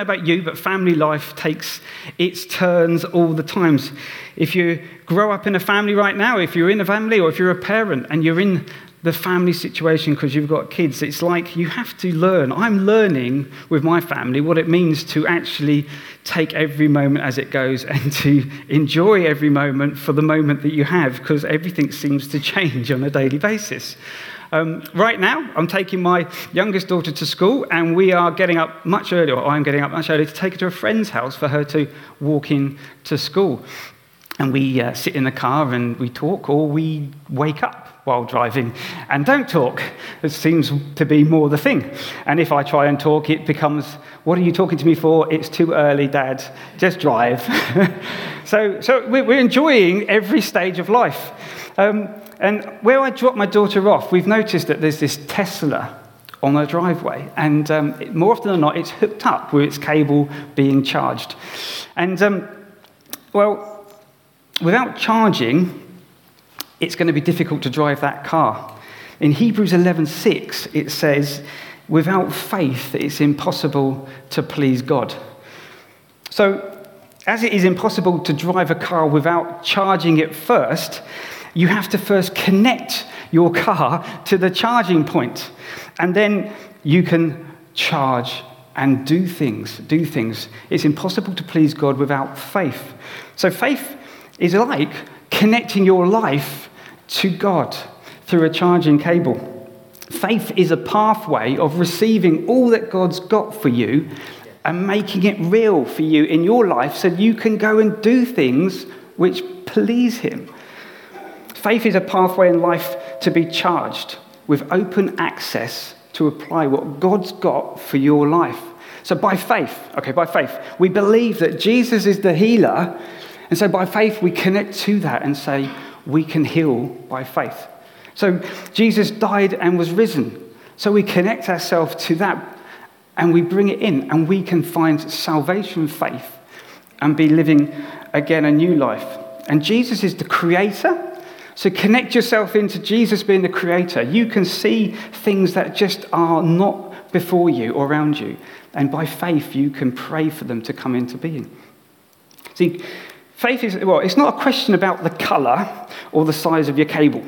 about you, but family life takes its turns all the times. If you grow up in a family right now, if you're in a family or if you're a parent and you're in the family situation because you've got kids, it's like you have to learn. I'm learning with my family what it means to actually take every moment as it goes and to enjoy every moment for the moment that you have because everything seems to change on a daily basis. Um, right now, I'm taking my youngest daughter to school, and we are getting up much earlier, or I'm getting up much earlier to take her to a friend's house for her to walk in to school. And we uh, sit in the car and we talk, or we wake up while driving and don't talk. It seems to be more the thing. And if I try and talk, it becomes, What are you talking to me for? It's too early, Dad. Just drive. so so we're enjoying every stage of life. Um, and where I drop my daughter off, we've noticed that there's this Tesla on the driveway. And um, more often than not, it's hooked up with its cable being charged. And, um, well, without charging, it's going to be difficult to drive that car. In Hebrews 11:6, it says, without faith, it's impossible to please God. So, as it is impossible to drive a car without charging it first, you have to first connect your car to the charging point, and then you can charge and do things. Do things. It's impossible to please God without faith. So, faith is like connecting your life to God through a charging cable. Faith is a pathway of receiving all that God's got for you and making it real for you in your life so you can go and do things which please Him. Faith is a pathway in life to be charged with open access to apply what God's got for your life. So, by faith, okay, by faith, we believe that Jesus is the healer. And so, by faith, we connect to that and say, we can heal by faith. So, Jesus died and was risen. So, we connect ourselves to that and we bring it in, and we can find salvation faith and be living again a new life. And Jesus is the creator. So connect yourself into Jesus being the creator. You can see things that just are not before you or around you. And by faith, you can pray for them to come into being. See, faith is, well, it's not a question about the color or the size of your cable.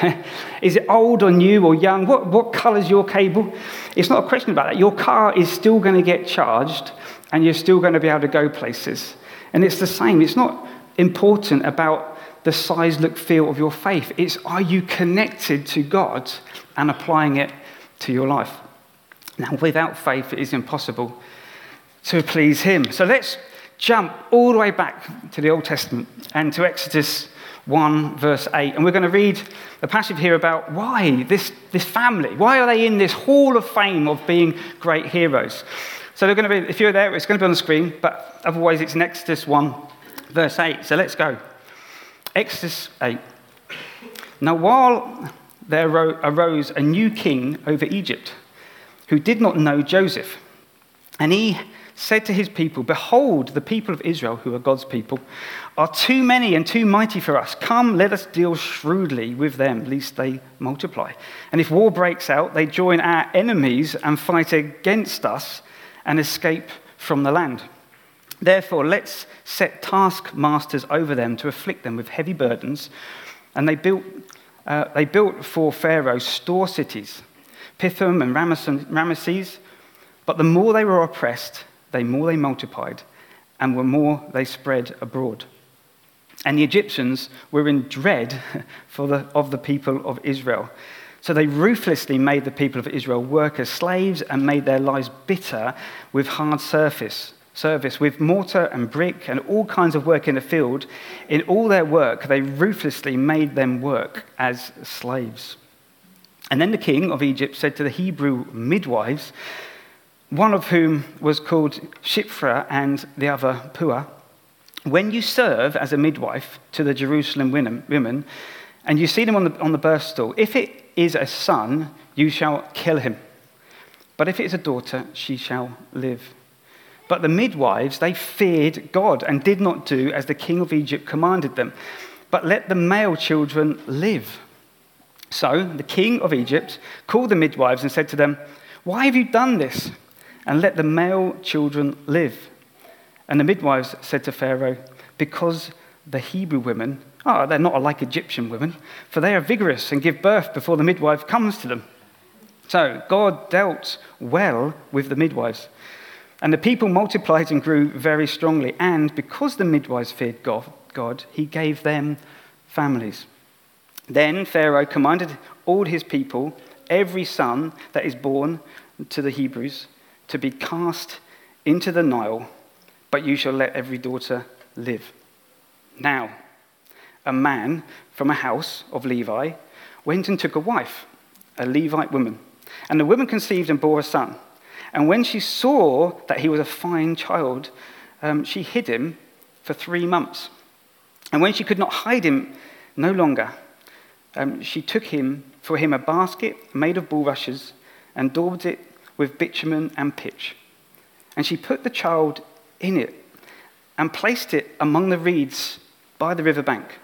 is it old or new or young? What, what color is your cable? It's not a question about that. Your car is still going to get charged and you're still going to be able to go places. And it's the same. It's not important about the size, look, feel of your faith. It's are you connected to God and applying it to your life? Now, without faith, it is impossible to please Him. So let's jump all the way back to the Old Testament and to Exodus 1, verse 8. And we're going to read a passage here about why this, this family, why are they in this hall of fame of being great heroes? So they're going to be, if you're there, it's going to be on the screen, but otherwise it's in Exodus 1, verse 8. So let's go. Exodus 8. Now, while there arose a new king over Egypt who did not know Joseph, and he said to his people, Behold, the people of Israel, who are God's people, are too many and too mighty for us. Come, let us deal shrewdly with them, lest they multiply. And if war breaks out, they join our enemies and fight against us and escape from the land. Therefore, let's set taskmasters over them to afflict them with heavy burdens. And they built, uh, they built for Pharaoh store cities, Pithom and Ramesses. But the more they were oppressed, the more they multiplied, and the more they spread abroad. And the Egyptians were in dread for the, of the people of Israel. So they ruthlessly made the people of Israel work as slaves and made their lives bitter with hard surface service with mortar and brick and all kinds of work in the field. In all their work, they ruthlessly made them work as slaves. And then the king of Egypt said to the Hebrew midwives, one of whom was called Shiphrah and the other Puah, when you serve as a midwife to the Jerusalem women, and you see them on the, on the birth stool, if it is a son, you shall kill him. But if it is a daughter, she shall live. But the midwives, they feared God and did not do as the king of Egypt commanded them, but let the male children live. So the king of Egypt called the midwives and said to them, Why have you done this? and let the male children live. And the midwives said to Pharaoh, Because the Hebrew women, oh, they're not like Egyptian women, for they are vigorous and give birth before the midwife comes to them. So God dealt well with the midwives. And the people multiplied and grew very strongly. And because the midwives feared God, he gave them families. Then Pharaoh commanded all his people, every son that is born to the Hebrews, to be cast into the Nile, but you shall let every daughter live. Now, a man from a house of Levi went and took a wife, a Levite woman. And the woman conceived and bore a son. And when she saw that he was a fine child, um, she hid him for three months. And when she could not hide him no longer, um, she took him for him a basket made of bulrushes and daubed it with bitumen and pitch. And she put the child in it and placed it among the reeds by the river bank.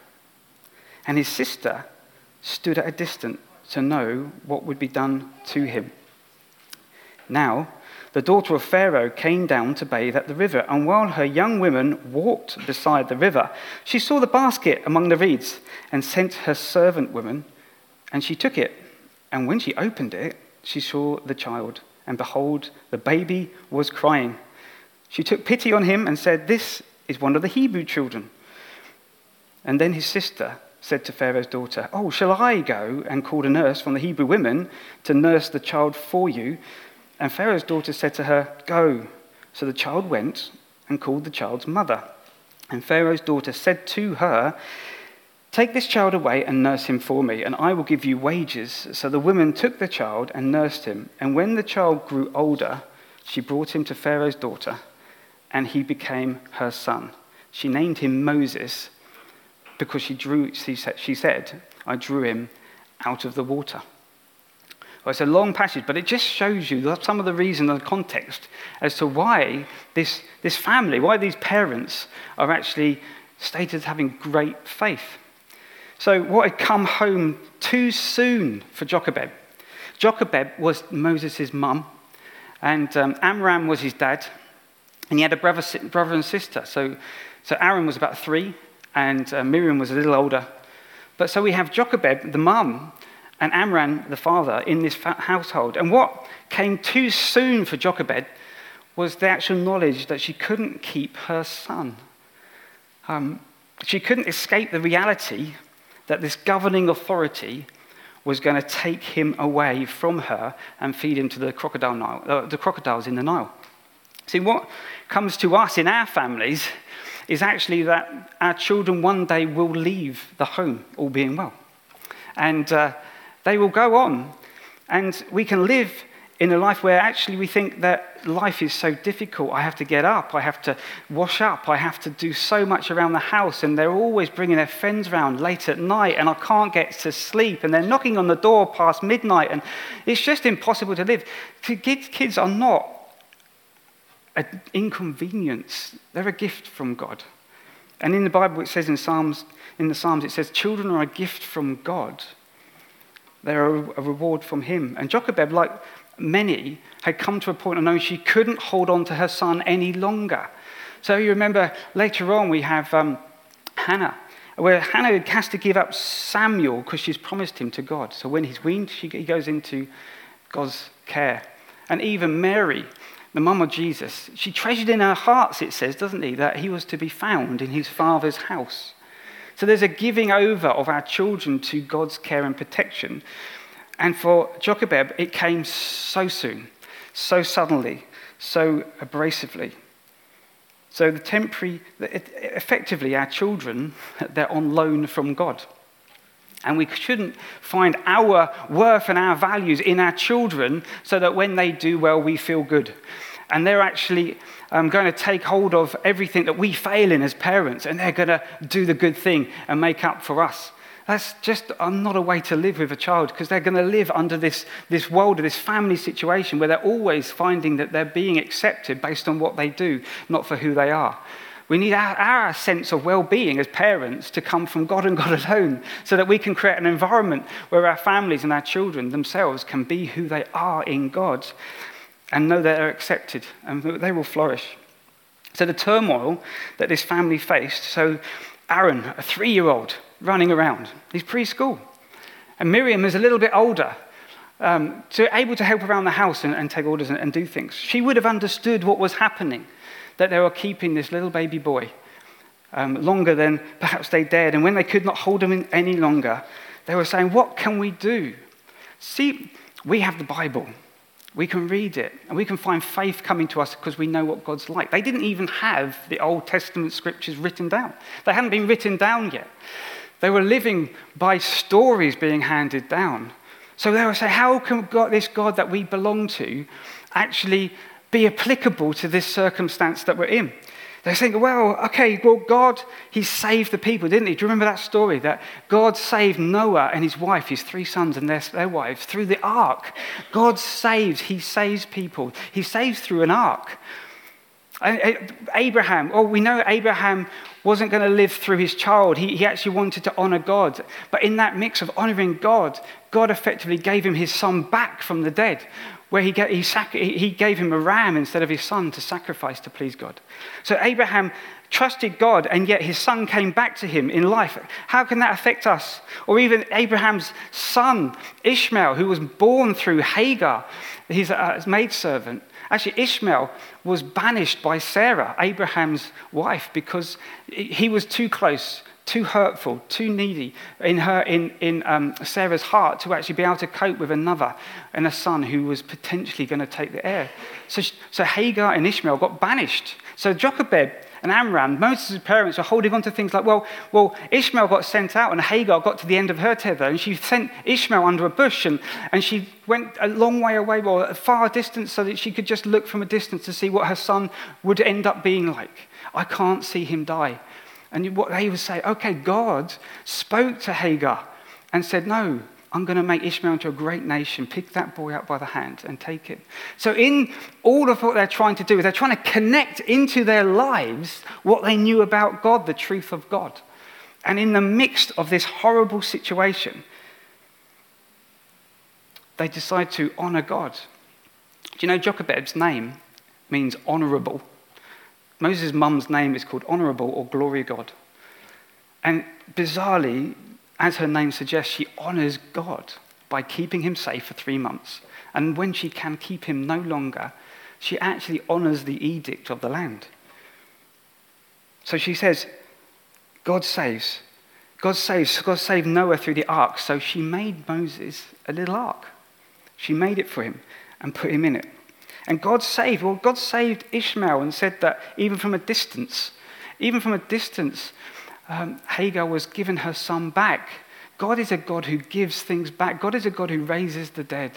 And his sister stood at a distance to know what would be done to him. Now, the daughter of Pharaoh came down to bathe at the river, and while her young women walked beside the river, she saw the basket among the reeds and sent her servant woman, and she took it. And when she opened it, she saw the child and behold, the baby was crying. She took pity on him and said, This is one of the Hebrew children. And then his sister said to Pharaoh's daughter, Oh, shall I go and call a nurse from the Hebrew women to nurse the child for you? And Pharaoh's daughter said to her, Go. So the child went and called the child's mother. And Pharaoh's daughter said to her, Take this child away and nurse him for me, and I will give you wages. So the woman took the child and nursed him. And when the child grew older, she brought him to Pharaoh's daughter, and he became her son. She named him Moses because she, drew, she, said, she said, I drew him out of the water. Well, it's a long passage, but it just shows you some of the reason and context as to why this, this family, why these parents are actually stated as having great faith. So, what had come home too soon for Jochebed? Jochebed was Moses' mum, and um, Amram was his dad, and he had a brother, brother and sister. So, so Aaron was about three, and uh, Miriam was a little older. But so we have Jochebed, the mum, and Amram, the father, in this household. And what came too soon for Jochebed was the actual knowledge that she couldn't keep her son. Um, she couldn't escape the reality that this governing authority was going to take him away from her and feed him to the, crocodile Nile, uh, the crocodiles in the Nile. See, what comes to us in our families is actually that our children one day will leave the home, all being well. And uh, they will go on. And we can live in a life where actually we think that life is so difficult. I have to get up, I have to wash up, I have to do so much around the house, and they're always bringing their friends around late at night, and I can't get to sleep, and they're knocking on the door past midnight, and it's just impossible to live. Kids are not an inconvenience, they're a gift from God. And in the Bible, it says in Psalms, in the Psalms, it says, children are a gift from God. They're a reward from Him. And Jochebed, like many had come to a point of knowing she couldn't hold on to her son any longer. So you remember later on we have um, Hannah, where Hannah has to give up Samuel because she's promised him to God. So when he's weaned, she, he goes into God's care. And even Mary, the mum of Jesus, she treasured in her hearts, it says, doesn't he, that he was to be found in his father's house. So there's a giving over of our children to God's care and protection. And for Jochebed, it came so soon, so suddenly, so abrasively. So the temporary, effectively, our children, they're on loan from God. And we shouldn't find our worth and our values in our children so that when they do well, we feel good. And they're actually um, going to take hold of everything that we fail in as parents, and they're going to do the good thing and make up for us. That's just not a way to live with a child because they're going to live under this, this world, of this family situation where they're always finding that they're being accepted based on what they do, not for who they are. We need our, our sense of well being as parents to come from God and God alone so that we can create an environment where our families and our children themselves can be who they are in God. And know that they're accepted and they will flourish. So, the turmoil that this family faced so, Aaron, a three year old, running around, he's preschool. And Miriam is a little bit older, um, to able to help around the house and, and take orders and, and do things. She would have understood what was happening, that they were keeping this little baby boy um, longer than perhaps they dared. And when they could not hold him any longer, they were saying, What can we do? See, we have the Bible. We can read it and we can find faith coming to us because we know what God's like. They didn't even have the Old Testament scriptures written down, they hadn't been written down yet. They were living by stories being handed down. So they were saying, How can God, this God that we belong to actually be applicable to this circumstance that we're in? They're saying, well, okay, well, God, He saved the people, didn't He? Do you remember that story? That God saved Noah and his wife, his three sons and their, their wives, through the ark. God saves, He saves people. He saves through an ark. Abraham, oh, we know Abraham wasn't going to live through his child. He, he actually wanted to honor God. But in that mix of honoring God, God effectively gave him his son back from the dead where he, he, sac- he gave him a ram instead of his son to sacrifice to please God. So Abraham trusted God, and yet his son came back to him in life. How can that affect us? Or even Abraham's son, Ishmael, who was born through Hagar, his, uh, his maidservant. Actually, Ishmael was banished by Sarah, Abraham's wife, because he was too close too hurtful, too needy in, her, in, in um, Sarah's heart to actually be able to cope with another and a son who was potentially going to take the heir. So, so Hagar and Ishmael got banished. So Jochebed and Amram, Moses' parents were holding on to things like, well, well, Ishmael got sent out and Hagar got to the end of her tether and she sent Ishmael under a bush and, and she went a long way away, well, a far distance so that she could just look from a distance to see what her son would end up being like. I can't see him die. And what they would say, okay, God spoke to Hagar and said, no, I'm going to make Ishmael into a great nation. Pick that boy up by the hand and take him. So, in all of what they're trying to do, they're trying to connect into their lives what they knew about God, the truth of God. And in the midst of this horrible situation, they decide to honor God. Do you know Jochebed's name means honorable? Moses' mum's name is called Honorable or Glory God. And bizarrely, as her name suggests, she honors God by keeping him safe for three months. And when she can keep him no longer, she actually honors the edict of the land. So she says, God saves. God saves. God saved Noah through the ark. So she made Moses a little ark. She made it for him and put him in it. And God saved. Well, God saved Ishmael and said that even from a distance, even from a distance, um, Hagar was given her son back. God is a God who gives things back. God is a God who raises the dead.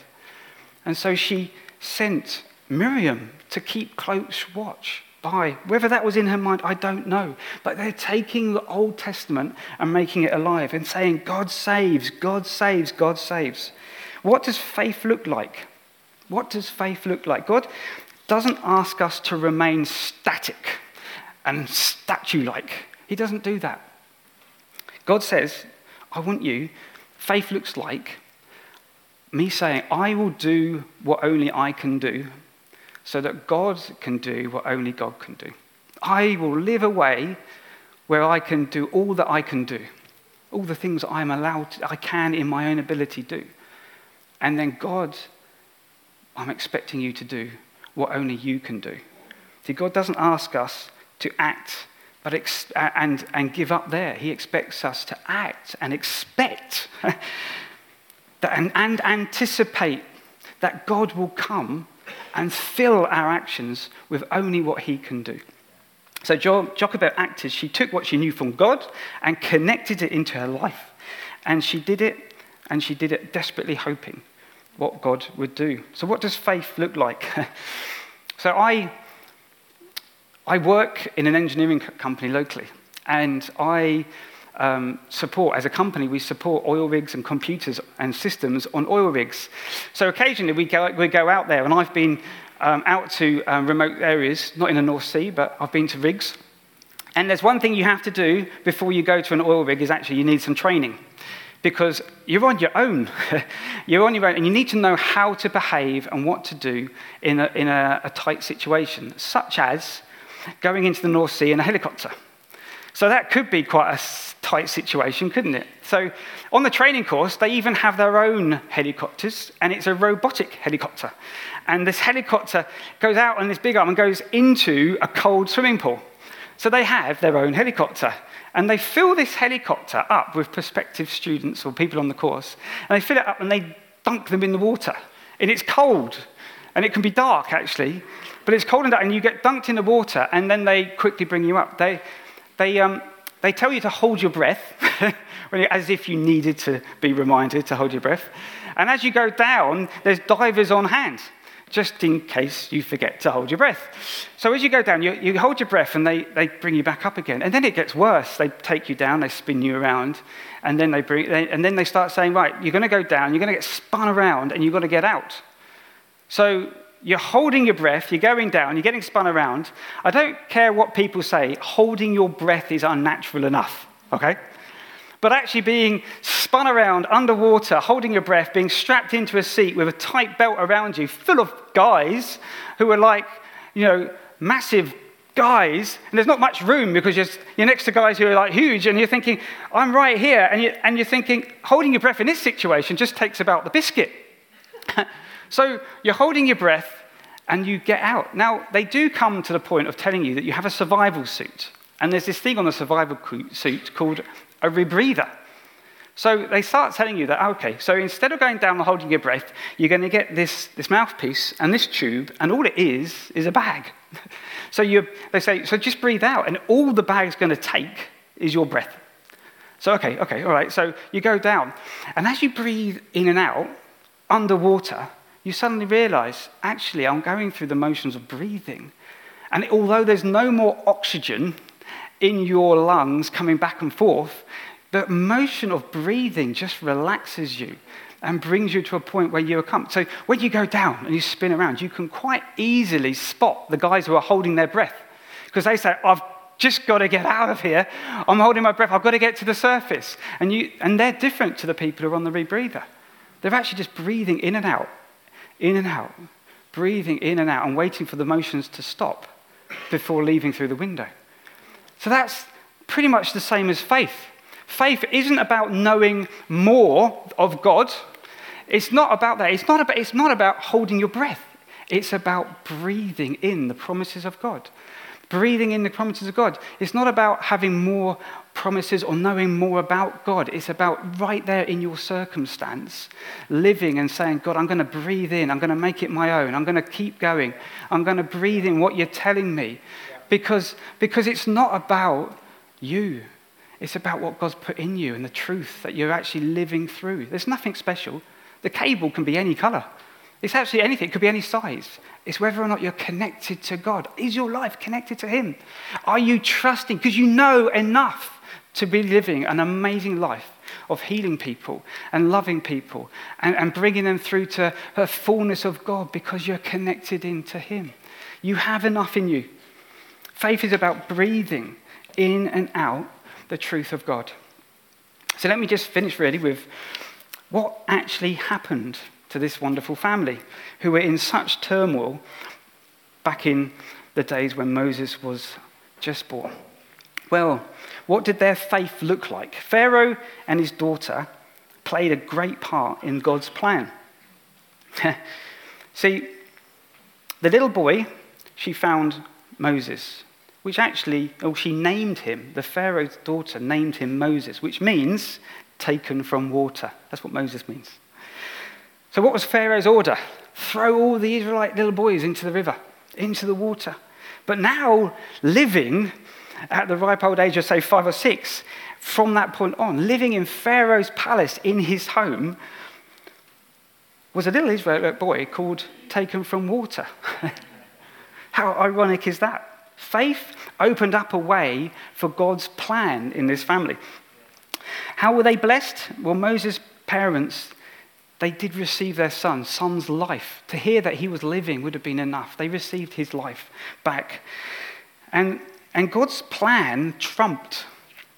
And so she sent Miriam to keep close watch by. Whether that was in her mind, I don't know. But they're taking the Old Testament and making it alive and saying, God saves, God saves, God saves. What does faith look like? What does faith look like? God doesn't ask us to remain static and statue like. He doesn't do that. God says, I want you, faith looks like me saying, I will do what only I can do, so that God can do what only God can do. I will live a way where I can do all that I can do, all the things I'm allowed, to, I can in my own ability do. And then God I'm expecting you to do what only you can do. See, God doesn't ask us to act but ex- and, and give up there. He expects us to act and expect that, and, and anticipate that God will come and fill our actions with only what He can do. So jo- Jochebed acted. She took what she knew from God and connected it into her life. And she did it, and she did it desperately hoping what God would do. So, what does faith look like? so, I, I work in an engineering company locally, and I um, support, as a company, we support oil rigs and computers and systems on oil rigs. So, occasionally we go, we go out there, and I've been um, out to um, remote areas, not in the North Sea, but I've been to rigs. And there's one thing you have to do before you go to an oil rig is actually you need some training because you're on your own. you're on your own, and you need to know how to behave and what to do in, a, in a, a tight situation, such as going into the North Sea in a helicopter. So that could be quite a tight situation, couldn't it? So on the training course, they even have their own helicopters, and it's a robotic helicopter. And this helicopter goes out on this big arm and goes into a cold swimming pool. So they have their own helicopter. And they fill this helicopter up with prospective students or people on the course. And they fill it up and they dunk them in the water. And it's cold. And it can be dark, actually. But it's cold and dark. And you get dunked in the water, and then they quickly bring you up. They, they, um, they tell you to hold your breath, as if you needed to be reminded to hold your breath. And as you go down, there's divers on hand, just in case you forget to hold your breath. So as you go down, you, you hold your breath and they, they bring you back up again. And then it gets worse. They take you down, they spin you around, and then they, bring, they, and then they start saying, right, you're going to go down, you're going to get spun around, and you've got to get out. So you're holding your breath, you're going down, you're getting spun around. I don't care what people say, holding your breath is unnatural enough, okay? But actually being spun around underwater, holding your breath, being strapped into a seat with a tight belt around you, full of guys who are like, you know, massive guys, and there's not much room because you're, you're next to guys who are like huge, and you're thinking, I'm right here, and, you, and you're thinking, holding your breath in this situation just takes about the biscuit. So you're holding your breath and you get out. Now, they do come to the point of telling you that you have a survival suit. And there's this thing on the survival suit called a rebreather. So they start telling you that, ah, okay, so instead of going down and holding your breath, you're going to get this, this mouthpiece and this tube, and all it is is a bag. so you, they say, so just breathe out, and all the bag's going to take is your breath. So, okay, okay, all right, so you go down. And as you breathe in and out, underwater, you suddenly realize, actually, I'm going through the motions of breathing. And although there's no more oxygen in your lungs coming back and forth, the motion of breathing just relaxes you and brings you to a point where you are come. So when you go down and you spin around, you can quite easily spot the guys who are holding their breath because they say, I've just got to get out of here. I'm holding my breath. I've got to get to the surface. And, you, and they're different to the people who are on the rebreather. They're actually just breathing in and out in and out, breathing in and out, and waiting for the motions to stop before leaving through the window. So that's pretty much the same as faith. Faith isn't about knowing more of God. It's not about that. It's not about, it's not about holding your breath. It's about breathing in the promises of God breathing in the promises of God. It's not about having more promises or knowing more about God. It's about right there in your circumstance, living and saying, God, I'm going to breathe in. I'm going to make it my own. I'm going to keep going. I'm going to breathe in what you're telling me. Because, because it's not about you. It's about what God's put in you and the truth that you're actually living through. There's nothing special. The cable can be any color. It's actually anything, it could be any size. It's whether or not you're connected to God. Is your life connected to Him? Are you trusting? Because you know enough to be living an amazing life of healing people and loving people and, and bringing them through to the fullness of God because you're connected into Him. You have enough in you. Faith is about breathing in and out the truth of God. So let me just finish really with what actually happened to this wonderful family who were in such turmoil back in the days when Moses was just born. Well, what did their faith look like? Pharaoh and his daughter played a great part in God's plan. See, the little boy, she found Moses, which actually, or she named him, the Pharaoh's daughter named him Moses, which means taken from water. That's what Moses means. So, what was Pharaoh's order? Throw all the Israelite little boys into the river, into the water. But now, living at the ripe old age of, say, five or six, from that point on, living in Pharaoh's palace in his home, was a little Israelite boy called Taken from Water. How ironic is that? Faith opened up a way for God's plan in this family. How were they blessed? Well, Moses' parents they did receive their son, son's life. To hear that he was living would have been enough. They received his life back. And, and God's plan trumped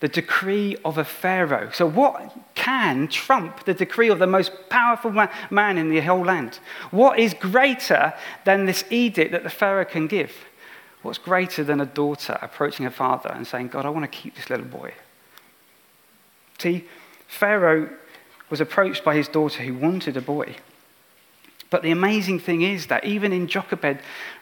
the decree of a Pharaoh. So, what can trump the decree of the most powerful man in the whole land? What is greater than this edict that the Pharaoh can give? What's greater than a daughter approaching her father and saying, God, I want to keep this little boy? See, Pharaoh was approached by his daughter who wanted a boy. But the amazing thing is that even in Jochebed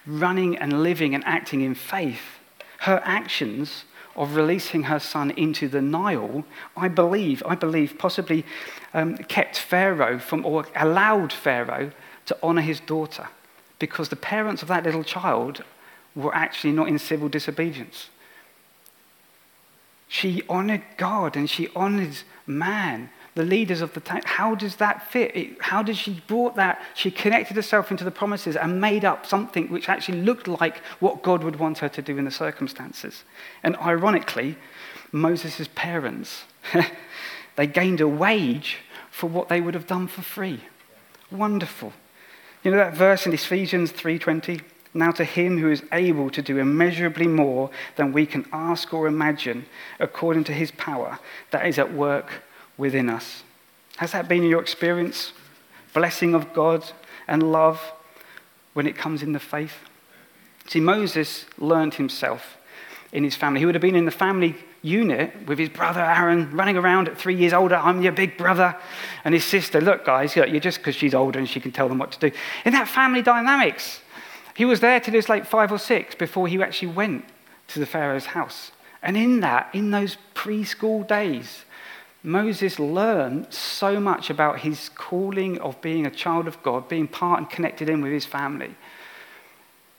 running and living and acting in faith, her actions of releasing her son into the Nile, I believe, I believe, possibly um, kept Pharaoh from, or allowed Pharaoh to honor his daughter, because the parents of that little child were actually not in civil disobedience. She honored God and she honored man the leaders of the time. How does that fit? how did she brought that? She connected herself into the promises and made up something which actually looked like what God would want her to do in the circumstances. And ironically, Moses' parents, they gained a wage for what they would have done for free. Wonderful. You know that verse in Ephesians 3:20? Now to him who is able to do immeasurably more than we can ask or imagine, according to his power that is at work within us. Has that been your experience? Blessing of God and love when it comes in the faith? See, Moses learned himself in his family. He would have been in the family unit with his brother Aaron running around at three years older. I'm your big brother. And his sister, look, guys, you're just because she's older and she can tell them what to do. In that family dynamics, he was there till he was like five or six before he actually went to the Pharaoh's house. And in that, in those preschool days, Moses learned so much about his calling of being a child of God, being part and connected in with his family.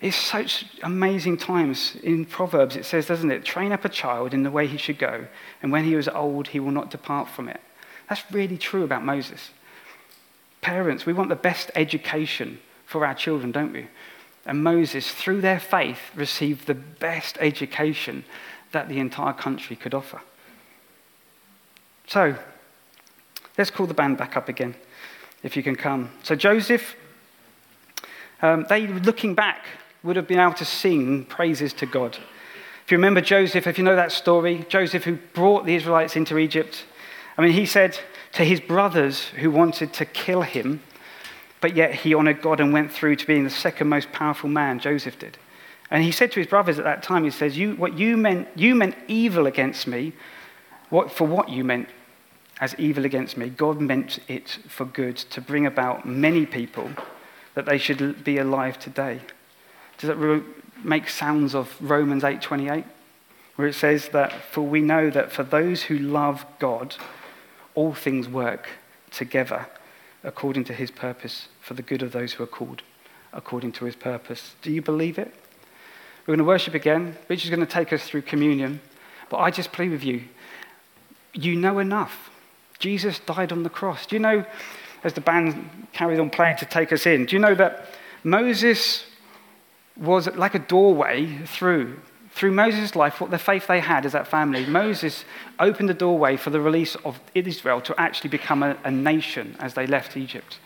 It's such amazing times. In Proverbs, it says, doesn't it? Train up a child in the way he should go, and when he is old, he will not depart from it. That's really true about Moses. Parents, we want the best education for our children, don't we? And Moses, through their faith, received the best education that the entire country could offer. So, let's call the band back up again, if you can come. So, Joseph, um, they, looking back, would have been able to sing praises to God. If you remember Joseph, if you know that story, Joseph who brought the Israelites into Egypt, I mean, he said to his brothers who wanted to kill him, but yet he honored God and went through to being the second most powerful man, Joseph did. And he said to his brothers at that time, he says, you, what you meant, you meant evil against me, what, for what you meant as evil against me, God meant it for good to bring about many people that they should be alive today. Does that make sounds of Romans 8:28 where it says that for we know that for those who love God all things work together according to his purpose for the good of those who are called according to his purpose. Do you believe it? We're going to worship again. Rich is going to take us through communion. But I just plead with you you know enough. Jesus died on the cross. Do you know, as the band carried on playing to take us in, do you know that Moses was like a doorway through? Through Moses' life, what the faith they had as that family, Moses opened the doorway for the release of Israel to actually become a, a nation as they left Egypt.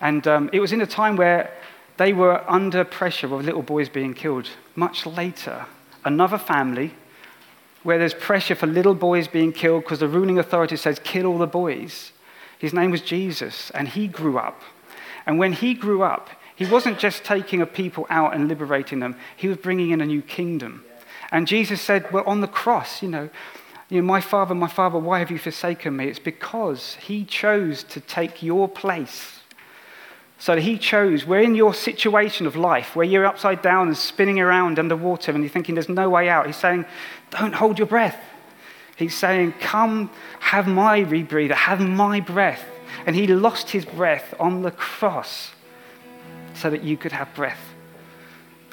And um, it was in a time where they were under pressure of little boys being killed. Much later, another family where there's pressure for little boys being killed because the ruling authority says, kill all the boys. His name was Jesus, and he grew up. And when he grew up, he wasn't just taking a people out and liberating them, he was bringing in a new kingdom. And Jesus said, Well, on the cross, you know, you know, my father, my father, why have you forsaken me? It's because he chose to take your place so he chose, we're in your situation of life where you're upside down and spinning around underwater and you're thinking there's no way out. He's saying, don't hold your breath. He's saying, come, have my rebreather, have my breath. And he lost his breath on the cross so that you could have breath.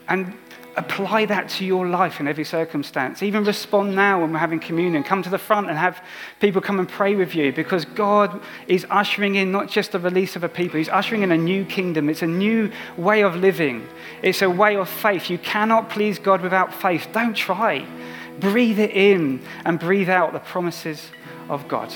And apply that to your life in every circumstance. Even respond now when we're having communion. Come to the front and have people come and pray with you because God is ushering in not just the release of a people, He's ushering in a new kingdom. It's a new way of living, it's a way of faith. You cannot please God without faith. Don't try. Breathe it in and breathe out the promises of God.